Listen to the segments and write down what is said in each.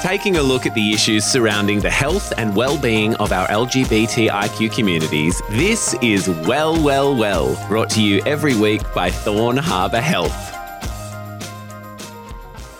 Taking a look at the issues surrounding the health and well-being of our LGBTIQ communities, this is Well, Well, Well, brought to you every week by Thorn Harbour Health.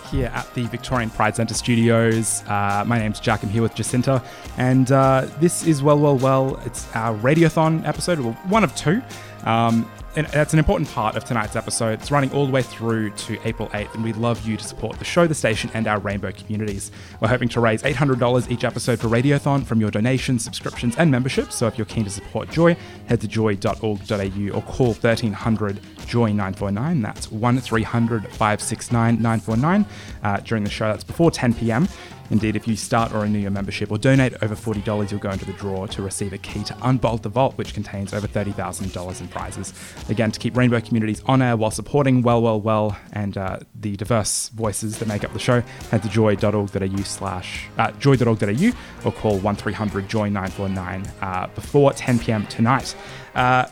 Here at the Victorian Pride Centre studios. Uh, my name's Jack. I'm here with Jacinta, and uh, this is Well, Well, Well. It's our radiothon episode, well, one of two. Um, and that's an important part of tonight's episode. It's running all the way through to April 8th, and we'd love you to support the show, the station, and our rainbow communities. We're hoping to raise $800 each episode for Radiothon from your donations, subscriptions, and memberships. So if you're keen to support Joy, head to joy.org.au or call 1300 Joy 949. That's 1300 569 949 uh, during the show. That's before 10 p.m. Indeed, if you start or renew your membership or donate over $40, you'll go into the draw to receive a key to Unbolt the Vault, which contains over $30,000 in prizes. Again, to keep rainbow communities on air while supporting Well, Well, Well and uh, the diverse voices that make up the show, head to joy.org.au slash uh, joy.org.au or call 1300 Joy 949 uh, before 10 p.m. tonight. Uh,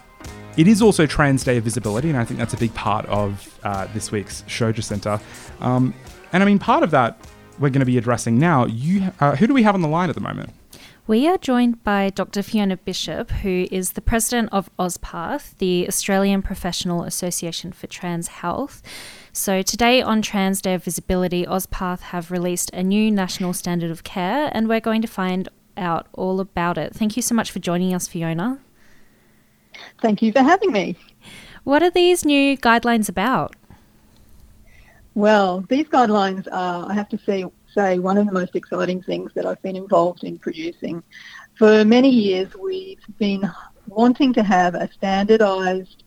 it is also Trans Day of Visibility, and I think that's a big part of uh, this week's show, Jacinta. Um, and I mean, part of that we're going to be addressing now. You, uh, who do we have on the line at the moment? We are joined by Dr. Fiona Bishop, who is the president of AusPath, the Australian Professional Association for Trans Health. So, today on Trans Day of Visibility, AusPath have released a new national standard of care, and we're going to find out all about it. Thank you so much for joining us, Fiona. Thank you for having me. What are these new guidelines about? Well, these guidelines are, I have to say, say, one of the most exciting things that I've been involved in producing. For many years, we've been wanting to have a standardised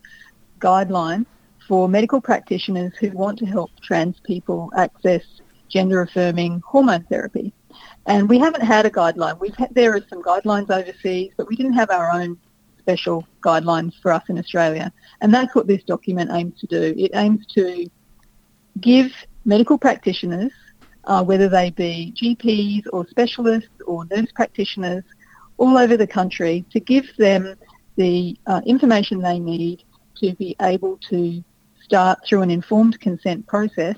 guideline for medical practitioners who want to help trans people access gender-affirming hormone therapy. And we haven't had a guideline. We've had, there are some guidelines overseas, but we didn't have our own special guidelines for us in Australia. And that's what this document aims to do. It aims to give medical practitioners, uh, whether they be GPs or specialists or nurse practitioners all over the country, to give them the uh, information they need to be able to start through an informed consent process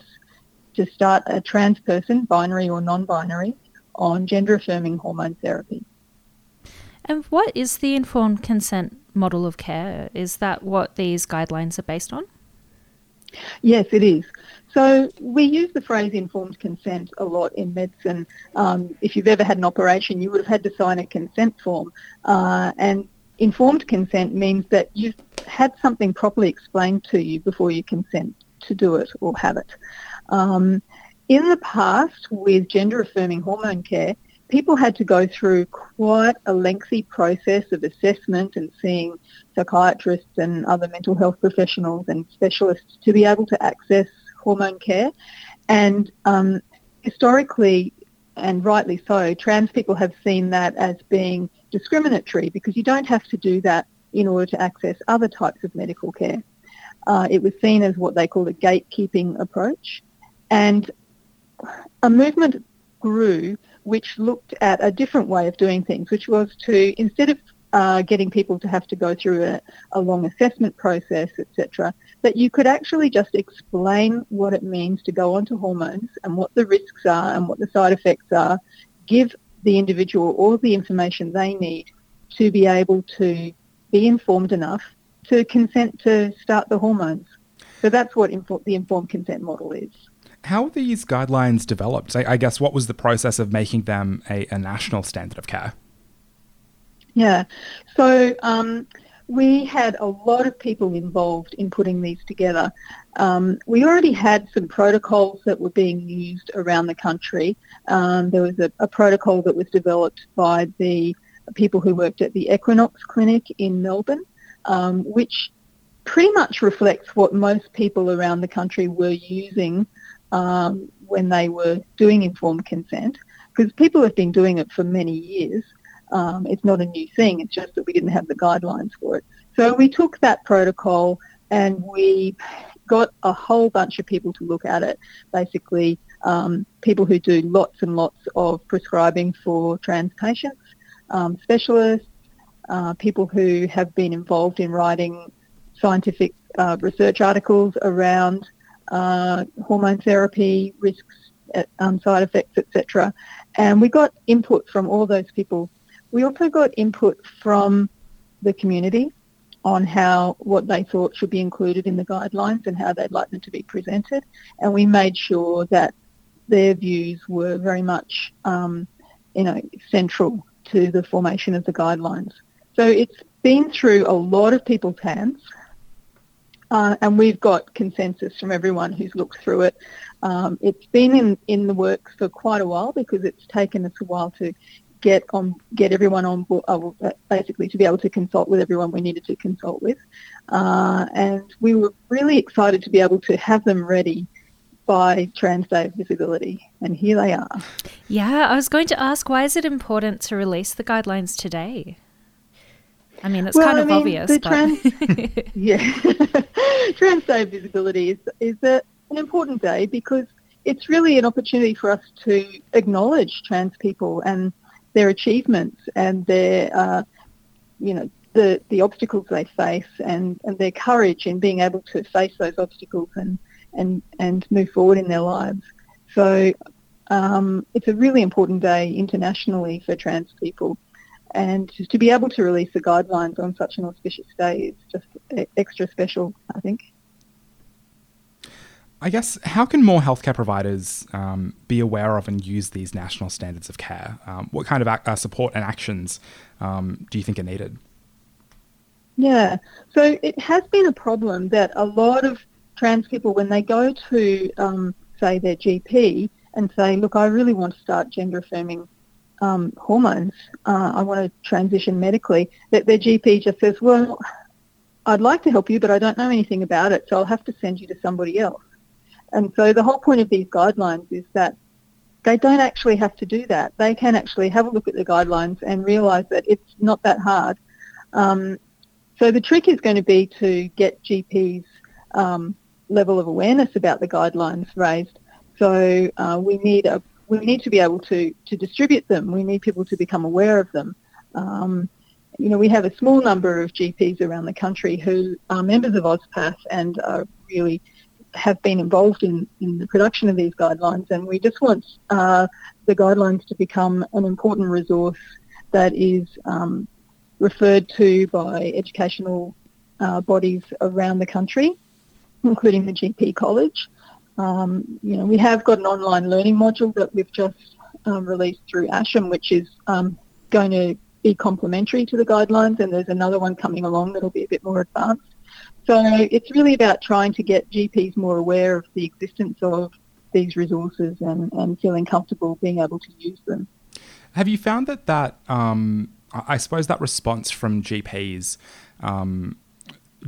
to start a trans person, binary or non-binary, on gender-affirming hormone therapy. And what is the informed consent model of care? Is that what these guidelines are based on? Yes, it is. So we use the phrase informed consent a lot in medicine. Um, if you've ever had an operation, you would have had to sign a consent form. Uh, and informed consent means that you've had something properly explained to you before you consent to do it or have it. Um, in the past, with gender affirming hormone care, people had to go through quite a lengthy process of assessment and seeing psychiatrists and other mental health professionals and specialists to be able to access hormone care. And um, historically, and rightly so, trans people have seen that as being discriminatory because you don't have to do that in order to access other types of medical care. Uh, it was seen as what they call a gatekeeping approach. And a movement grew which looked at a different way of doing things, which was to, instead of uh, getting people to have to go through a, a long assessment process, etc., that you could actually just explain what it means to go onto hormones and what the risks are and what the side effects are, give the individual all the information they need to be able to be informed enough to consent to start the hormones. So that's what the informed consent model is. How are these guidelines developed? I, I guess what was the process of making them a, a national standard of care? Yeah, so um, we had a lot of people involved in putting these together. Um, we already had some protocols that were being used around the country. Um, there was a, a, protocol that was developed by the people who worked at the Equinox Clinic in Melbourne, um, which pretty much reflects what most people around the country were using um, when they were doing informed consent, because people have been doing it for many years. Um, it's not a new thing, it's just that we didn't have the guidelines for it. So we took that protocol and we got a whole bunch of people to look at it, basically um, people who do lots and lots of prescribing for trans patients, um, specialists, uh, people who have been involved in writing scientific uh, research articles around uh, hormone therapy, risks, uh, um, side effects, etc. And we got input from all those people. We also got input from the community on how what they thought should be included in the guidelines and how they'd like them to be presented. And we made sure that their views were very much, um, you know, central to the formation of the guidelines. So it's been through a lot of people's hands, uh, and we've got consensus from everyone who's looked through it. Um, it's been in, in the works for quite a while because it's taken us a while to get on get everyone on board, uh, basically to be able to consult with everyone we needed to consult with, uh, and we were really excited to be able to have them ready by Trans Day of Visibility, and here they are. Yeah, I was going to ask, why is it important to release the guidelines today? I mean, it's well, kind of I mean, obvious. Trans, yeah, Trans Day of Visibility is is a, an important day because it's really an opportunity for us to acknowledge trans people and their achievements and their, uh, you know, the, the obstacles they face and, and their courage in being able to face those obstacles and and, and move forward in their lives. So um, it's a really important day internationally for trans people. And to be able to release the guidelines on such an auspicious day is just extra special, I think. I guess how can more healthcare providers um, be aware of and use these national standards of care? Um, what kind of uh, support and actions um, do you think are needed? Yeah, so it has been a problem that a lot of trans people, when they go to, um, say, their GP and say, look, I really want to start gender affirming um, hormones, uh, I want to transition medically, that their GP just says, well, I'd like to help you, but I don't know anything about it, so I'll have to send you to somebody else. And so the whole point of these guidelines is that they don't actually have to do that. They can actually have a look at the guidelines and realise that it's not that hard. Um, so the trick is going to be to get GPs um, level of awareness about the guidelines raised. So uh, we need a we need to be able to to distribute them. We need people to become aware of them. Um, you know, we have a small number of GPs around the country who are members of AusPath and are really have been involved in, in the production of these guidelines and we just want uh, the guidelines to become an important resource that is um, referred to by educational uh, bodies around the country including the GP College. Um, you know, we have got an online learning module that we've just um, released through ASHM, which is um, going to be complementary to the guidelines, and there's another one coming along that'll be a bit more advanced. So it's really about trying to get GPs more aware of the existence of these resources and, and feeling comfortable being able to use them. Have you found that that um, I suppose that response from GPs um,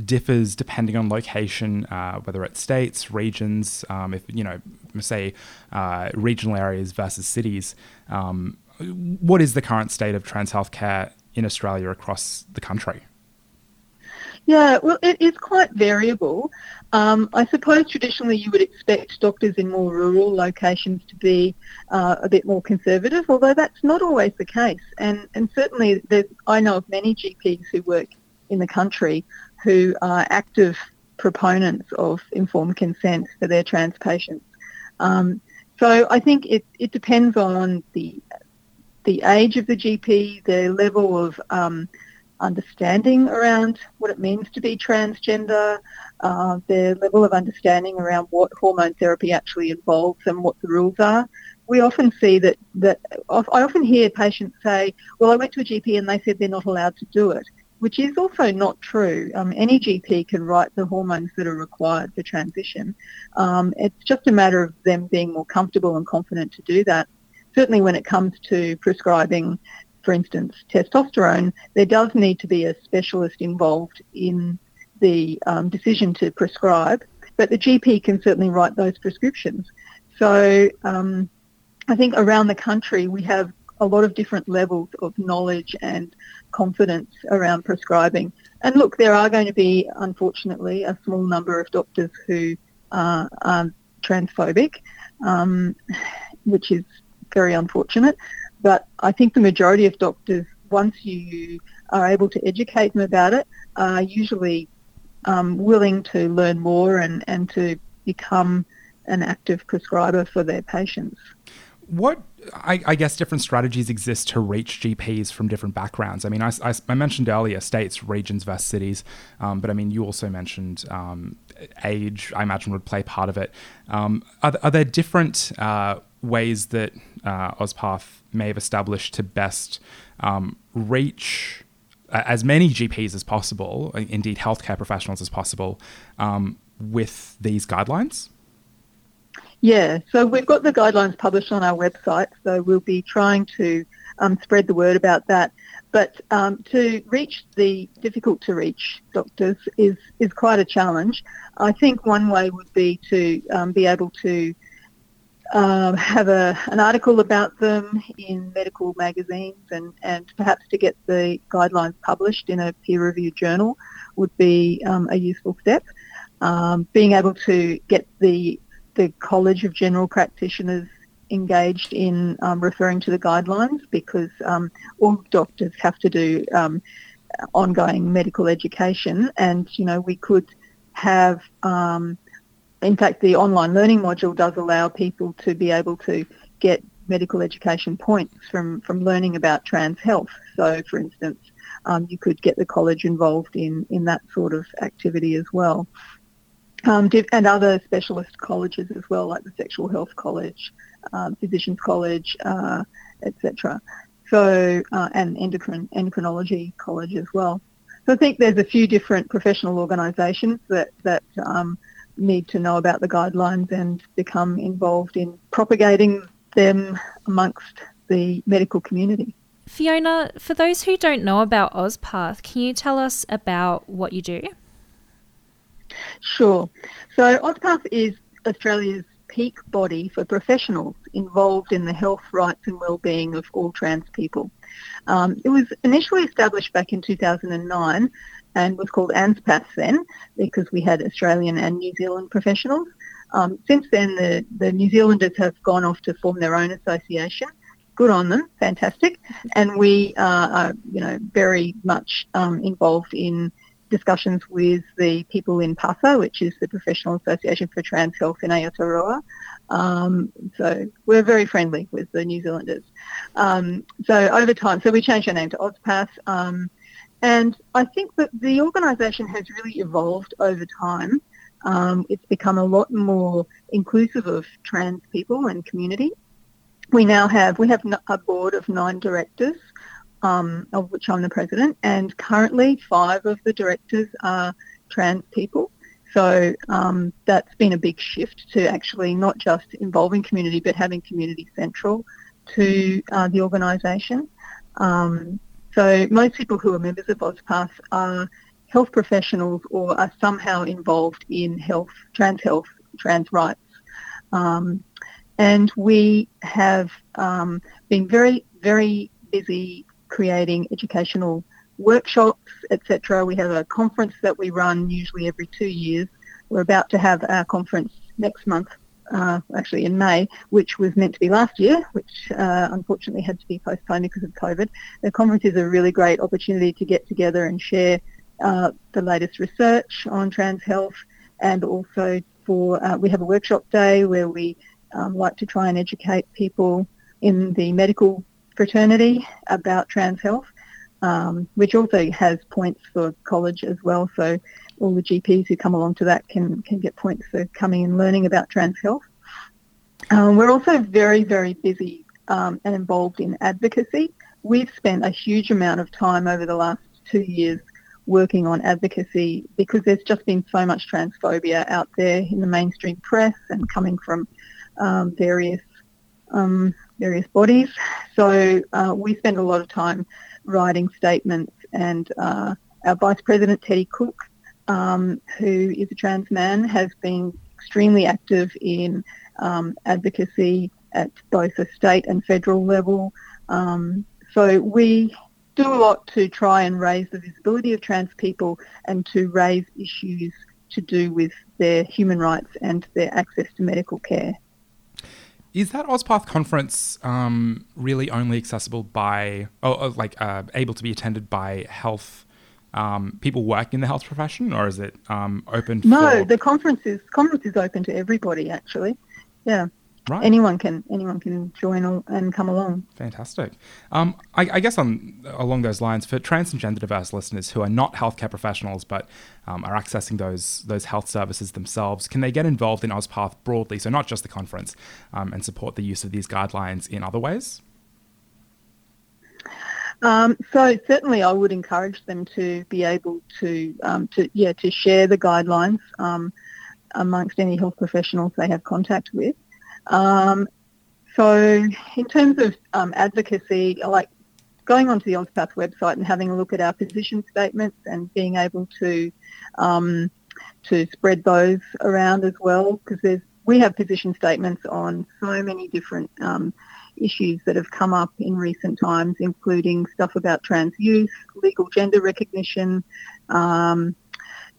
differs depending on location, uh, whether it's states, regions, um, if you know, say uh, regional areas versus cities. Um, what is the current state of trans healthcare in Australia across the country? Yeah, well, it is quite variable. Um, I suppose traditionally you would expect doctors in more rural locations to be uh, a bit more conservative, although that's not always the case. And, and certainly I know of many GPs who work in the country who are active proponents of informed consent for their trans patients. Um, so I think it, it depends on the the age of the GP, their level of um, understanding around what it means to be transgender, uh, their level of understanding around what hormone therapy actually involves and what the rules are. We often see that, that I often hear patients say, well, I went to a GP and they said they're not allowed to do it which is also not true. Um, any GP can write the hormones that are required for transition. Um, it's just a matter of them being more comfortable and confident to do that. Certainly when it comes to prescribing, for instance, testosterone, there does need to be a specialist involved in the um, decision to prescribe, but the GP can certainly write those prescriptions. So um, I think around the country we have a lot of different levels of knowledge and confidence around prescribing. And look, there are going to be, unfortunately, a small number of doctors who are, are transphobic, um, which is very unfortunate. But I think the majority of doctors, once you are able to educate them about it, are usually um, willing to learn more and, and to become an active prescriber for their patients. What I, I, guess different strategies exist to reach GPs from different backgrounds. I mean, I, I, I mentioned earlier states, regions versus cities, um, but I mean, you also mentioned um, age, I imagine, would play part of it. Um, are, are, there different uh, ways that uh, may have established to best um, reach as many GPs as possible, indeed healthcare professionals as possible, um, with these guidelines? Yeah, so we've got the guidelines published on our website, so we'll be trying to um, spread the word about that. But um, to reach the difficult to reach doctors is, is quite a challenge. I think one way would be to um, be able to um, have a, an article about them in medical magazines and, and perhaps to get the guidelines published in a peer-reviewed journal would be um, a useful step. Um, being able to get the, the College of General Practitioners engaged in um, referring to the guidelines because um, all doctors have to do um, ongoing medical education and, you know, we could have in fact, the online learning module does allow people to be able to get medical education points from, from learning about trans health. So, for instance, um, you could get the college involved in, in that sort of activity as well. Um, and other specialist colleges as well, like the Sexual Health College, um, Physicians College, uh, etc. So, uh, and endocrine, endocrinology college as well. So I think there's a few different professional organisations that, that um, need to know about the guidelines and become involved in propagating them amongst the medical community. Fiona, for those who don't know about AusPath, can you tell us about what you do? Sure. So AusPath is Australia's peak body for professionals involved in the health, rights and well-being of all trans people. Um, it was initially established back in 2009 and was called ANZPATH then because we had Australian and New Zealand professionals. Um, since then, the, the New Zealanders have gone off to form their own association. Good on them, fantastic. And we are, you know, very much um, involved in discussions with the people in PATHA, which is the Professional Association for Trans Health in Aotearoa. Um, so we're very friendly with the New Zealanders. Um, so over time, so we changed our name to AusPath. Um, and I think that the organisation has really evolved over time. Um, it's become a lot more inclusive of trans people and community. We now have we have a board of nine directors, um, of which I'm the president, and currently five of the directors are trans people. So um, that's been a big shift to actually not just involving community, but having community central to uh, the organisation. Um, so most people who are members of AusPath are health professionals or are somehow involved in health, trans health, trans rights. Um, and we have um, been very, very busy creating educational workshops, etc. We have a conference that we run usually every two years. We're about to have our conference next month uh, actually in May, which was meant to be last year, which uh, unfortunately had to be postponed because of COVID. The conference is a really great opportunity to get together and share uh, the latest research on trans health and also for, uh, we have a workshop day where we um, like to try and educate people in the medical fraternity about trans health, um, which also has points for college as well. So all the GPs who come along to that can, can get points for coming and learning about trans health. Um, we're also very, very busy um, and involved in advocacy. We've spent a huge amount of time over the last two years working on advocacy because there's just been so much transphobia out there in the mainstream press and coming from um, various um, various bodies. So uh, we spend a lot of time writing statements and uh, our Vice President Teddy Cook um, who is a trans man, has been extremely active in um, advocacy at both a state and federal level. Um, so we do a lot to try and raise the visibility of trans people and to raise issues to do with their human rights and their access to medical care. Is that AusPath conference um, really only accessible by, or, like, uh, able to be attended by health um, people working in the health profession, or is it um, open? To No, the conference is conference is open to everybody. Actually, yeah. Right. Anyone can anyone can join and come along. Fantastic. Um, I, I, guess on along those lines, for trans and gender diverse listeners who are not healthcare professionals but um, are accessing those those health services themselves, can they get involved in AusPath broadly? So not just the conference, um, and support the use of these guidelines in other ways. Um, so certainly, I would encourage them to be able to um, to yeah to share the guidelines um, amongst any health professionals they have contact with. Um, so in terms of um, advocacy, like going onto the AusPath website and having a look at our position statements and being able to um, to spread those around as well, because we have position statements on so many different um, issues that have come up in recent times, including stuff about trans youth, legal gender recognition, um,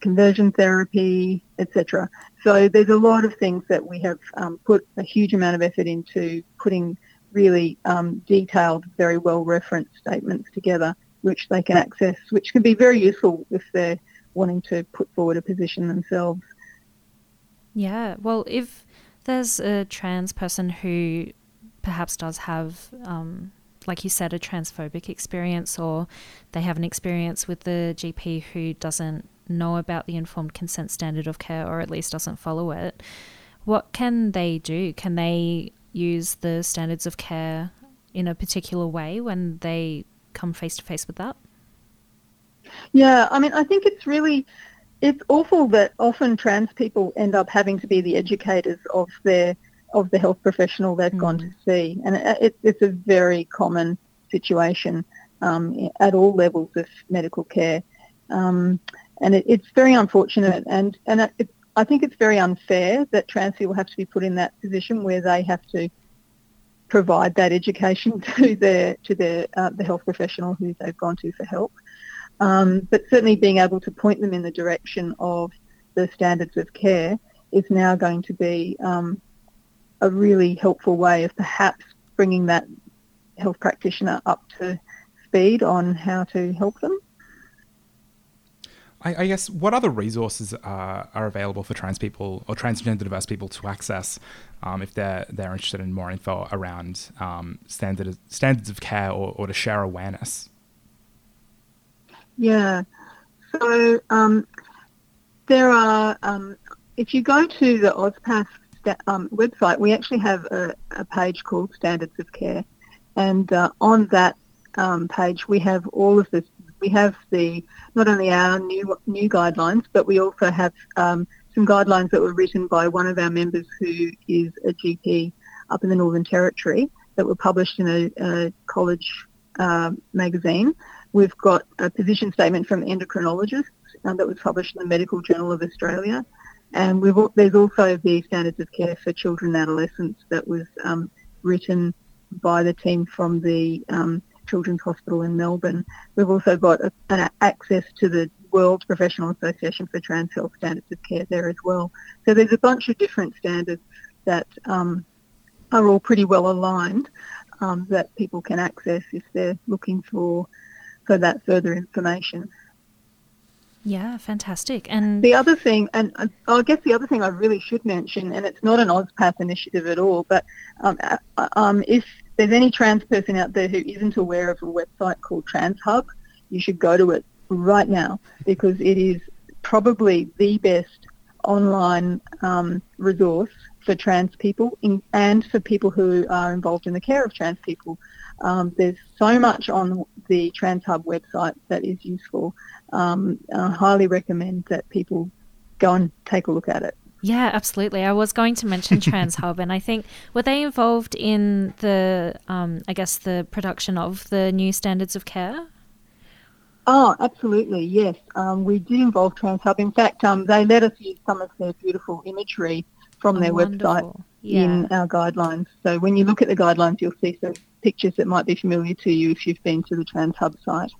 conversion therapy, etc. So there's a lot of things that we have um, put a huge amount of effort into putting really um, detailed, very well referenced statements together, which they can access, which can be very useful if they're wanting to put forward a position themselves. Yeah, well, if there's a trans person who perhaps does have, um, like you said, a transphobic experience, or they have an experience with the GP who doesn't know about the informed consent standard of care or at least doesn't follow it, what can they do? Can they use the standards of care in a particular way when they come face to face with that? Yeah, I mean, I think it's really it's awful that often trans people end up having to be the educators of their of the health professional they've mm. gone to see, and it, it's a very common situation um, at all levels of medical care. Um, and it, it's very unfortunate, and and it, I think it's very unfair that trans people have to be put in that position where they have to provide that education to their to their uh, the health professional who they've gone to for help. Um, but certainly being able to point them in the direction of the standards of care is now going to be um, a really helpful way of perhaps bringing that health practitioner up to speed on how to help them. I, I, guess what other resources are, are available for trans people or transgender diverse people to access um, if they're they're interested in more info around um, standard, standards of care or, or to share awareness? Yeah, so um, there are. Um, if you go to the AusPath um, website, we actually have a, a, page called Standards of Care, and uh, on that um, page we have all of the we have the not only our new new guidelines, but we also have um, some guidelines that were written by one of our members who is a GP up in the Northern Territory that were published in a, a college uh, magazine. We've got a position statement from endocrinologists uh, that was published in the Medical Journal of Australia. And there's also the standards of care for children and adolescents that was um, written by the team from the um, Children's Hospital in Melbourne. We've also got a, an access to the World Professional Association for Trans Health Standards of Care there as well. So there's a bunch of different standards that um, are all pretty well aligned um, that people can access if they're looking for for that further information. Yeah, fantastic. And the other thing, and I guess the other thing I really should mention, and it's not an AusPath initiative at all, but um, uh, um, if there's any trans person out there who isn't aware of a website called TransHub, you should go to it right now because it is probably the best online um, resource for trans people in, and for people who are involved in the care of trans people. Um, there's so much on the TransHub website that is useful. Um, I highly recommend that people go and take a look at it. Yeah, absolutely. I was going to mention TransHub, and I think were they involved in the, um, I guess, the production of the new standards of care? Oh, absolutely, yes. Um, we did involve TransHub. In fact, um, they let us use some of their beautiful imagery from Oh, their wonderful. website Yeah. in our guidelines. So when you look at the guidelines, you'll see some pictures that might be familiar to you if you've been to the TransHub site.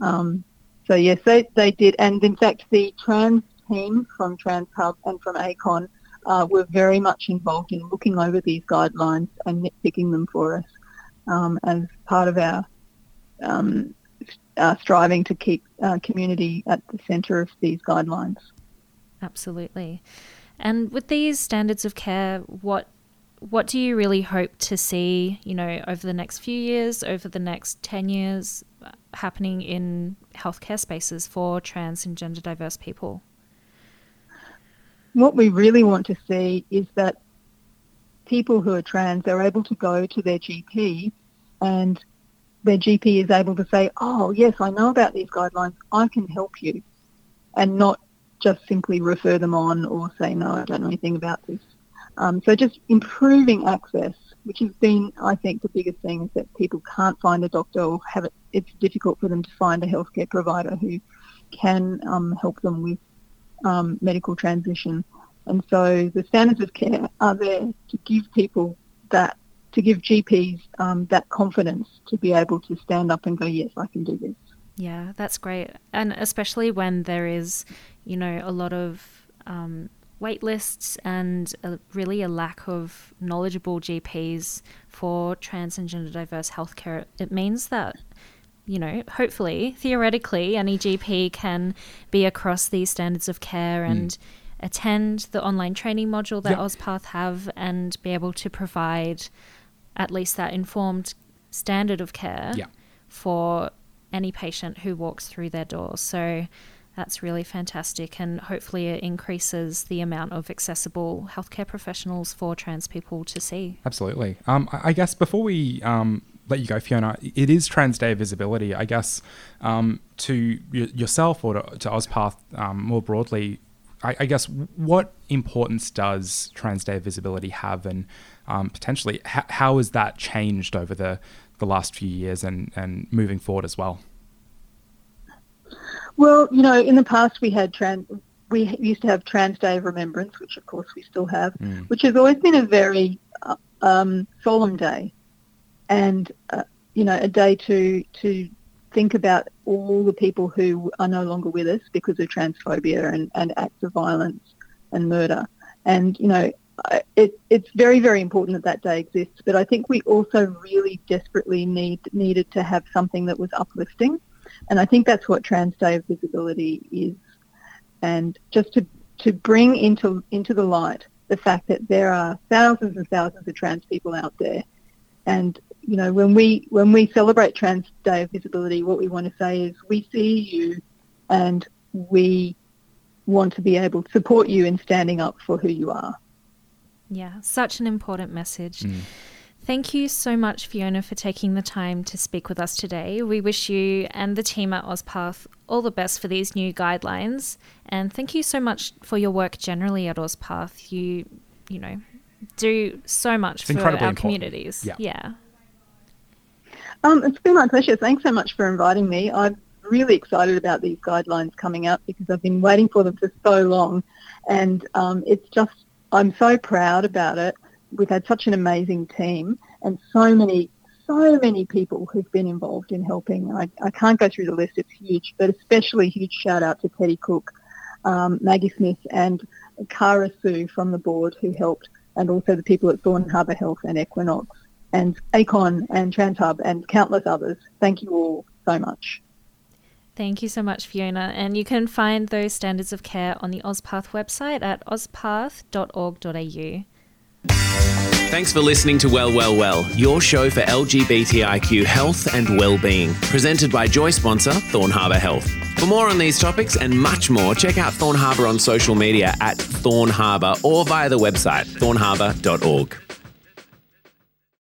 Um, so yes, they, they did. And in fact, the trans team from TransHub and from ACON uh, were very much involved in looking over these guidelines and nitpicking them for us um, as part of our um, uh, striving to keep uh, community at the centre of these guidelines. Absolutely. And with these standards of care, what what do you really hope to see, you know, over the next few years, over the next 10 years uh, happening in healthcare spaces for trans and gender diverse people? What we really want to see is that people who are trans are able to go to their GP and their GP is able to say, oh, yes, I know about these guidelines, I can help you, and not just simply refer them on or say, no, I don't know anything about this. Um, so just improving access, which has been, I think, the biggest thing is that people can't find a doctor or have it, it's difficult for them to find a healthcare provider who can um, help them with um, medical transition. And so the standards of care are there to give people that, to give GPs um, that confidence to be able to stand up and go, yes, I can do this. Yeah, that's great. And especially when there is, you know, a lot of um, wait lists and a, really a lack of knowledgeable GPs for trans and gender diverse healthcare, it means that, you know, hopefully, theoretically, any GP can be across these standards of care and attend the online training module that Yep. AusPath have and be able to provide at least that informed standard of care Yeah. for any patient who walks through their door. So that's really fantastic, and hopefully it increases the amount of accessible healthcare professionals for trans people to see. Absolutely. Um, I I guess before we um, let you go, Fiona, it is Trans Day of Visibility. I guess um, to y- yourself or to, to AusPath um, more broadly, I, I guess what importance does Trans Day of Visibility have, and um, potentially h- how has that changed over the, the last few years and, and moving forward as well? Well, you know, in the past we had trans, we used to have Trans Day of Remembrance, which of course we still have, which has always been a very uh, um, solemn day, and uh, you know, a day to to think about all the people who are no longer with us because of transphobia and, and acts of violence and murder, and you know. It, it's very, very important that that day exists, but I think we also really desperately need needed to have something that was uplifting, and I think that's what Trans Day of Visibility is. And just to, to bring into, into the light the fact that there are thousands and thousands of trans people out there. And, you know, when we, when we celebrate Trans Day of Visibility, what we want to say is we see you and we want to be able to support you in standing up for who you are. Yeah, such an important message. Mm. Thank you so much, Fiona, for taking the time to speak with us today. We wish you and the team at AusPath all the best for these new guidelines. And thank you so much for your work generally at AusPath. You, you know, do so much It's for our important. communities. Yeah. yeah. Um, it's been my pleasure. Thanks so much for inviting me. I'm really excited about these guidelines coming out because I've been waiting for them for so long, and um, it's just I'm so proud about it. We've had such an amazing team and so many so many people who've been involved in helping. I, I can't go through the list; it's huge, but especially huge shout out to Teddy Cook, um, Maggie Smith, and Cara Sue from the board who helped, and also the people at Thorn Harbour Health and Equinox and ACON and TransHub and countless others. Thank you all so much. Thank you so much, Fiona. And you can find those standards of care on the AusPath website at auspath.org.au. Thanks for listening to Well, Well, Well, your show for LGBTIQ health and well-being, presented by Joy sponsor Thorn Harbour Health. For more on these topics and much more, check out Thorn Harbour on social media at Thorn Harbour or via the website thornharbour.org.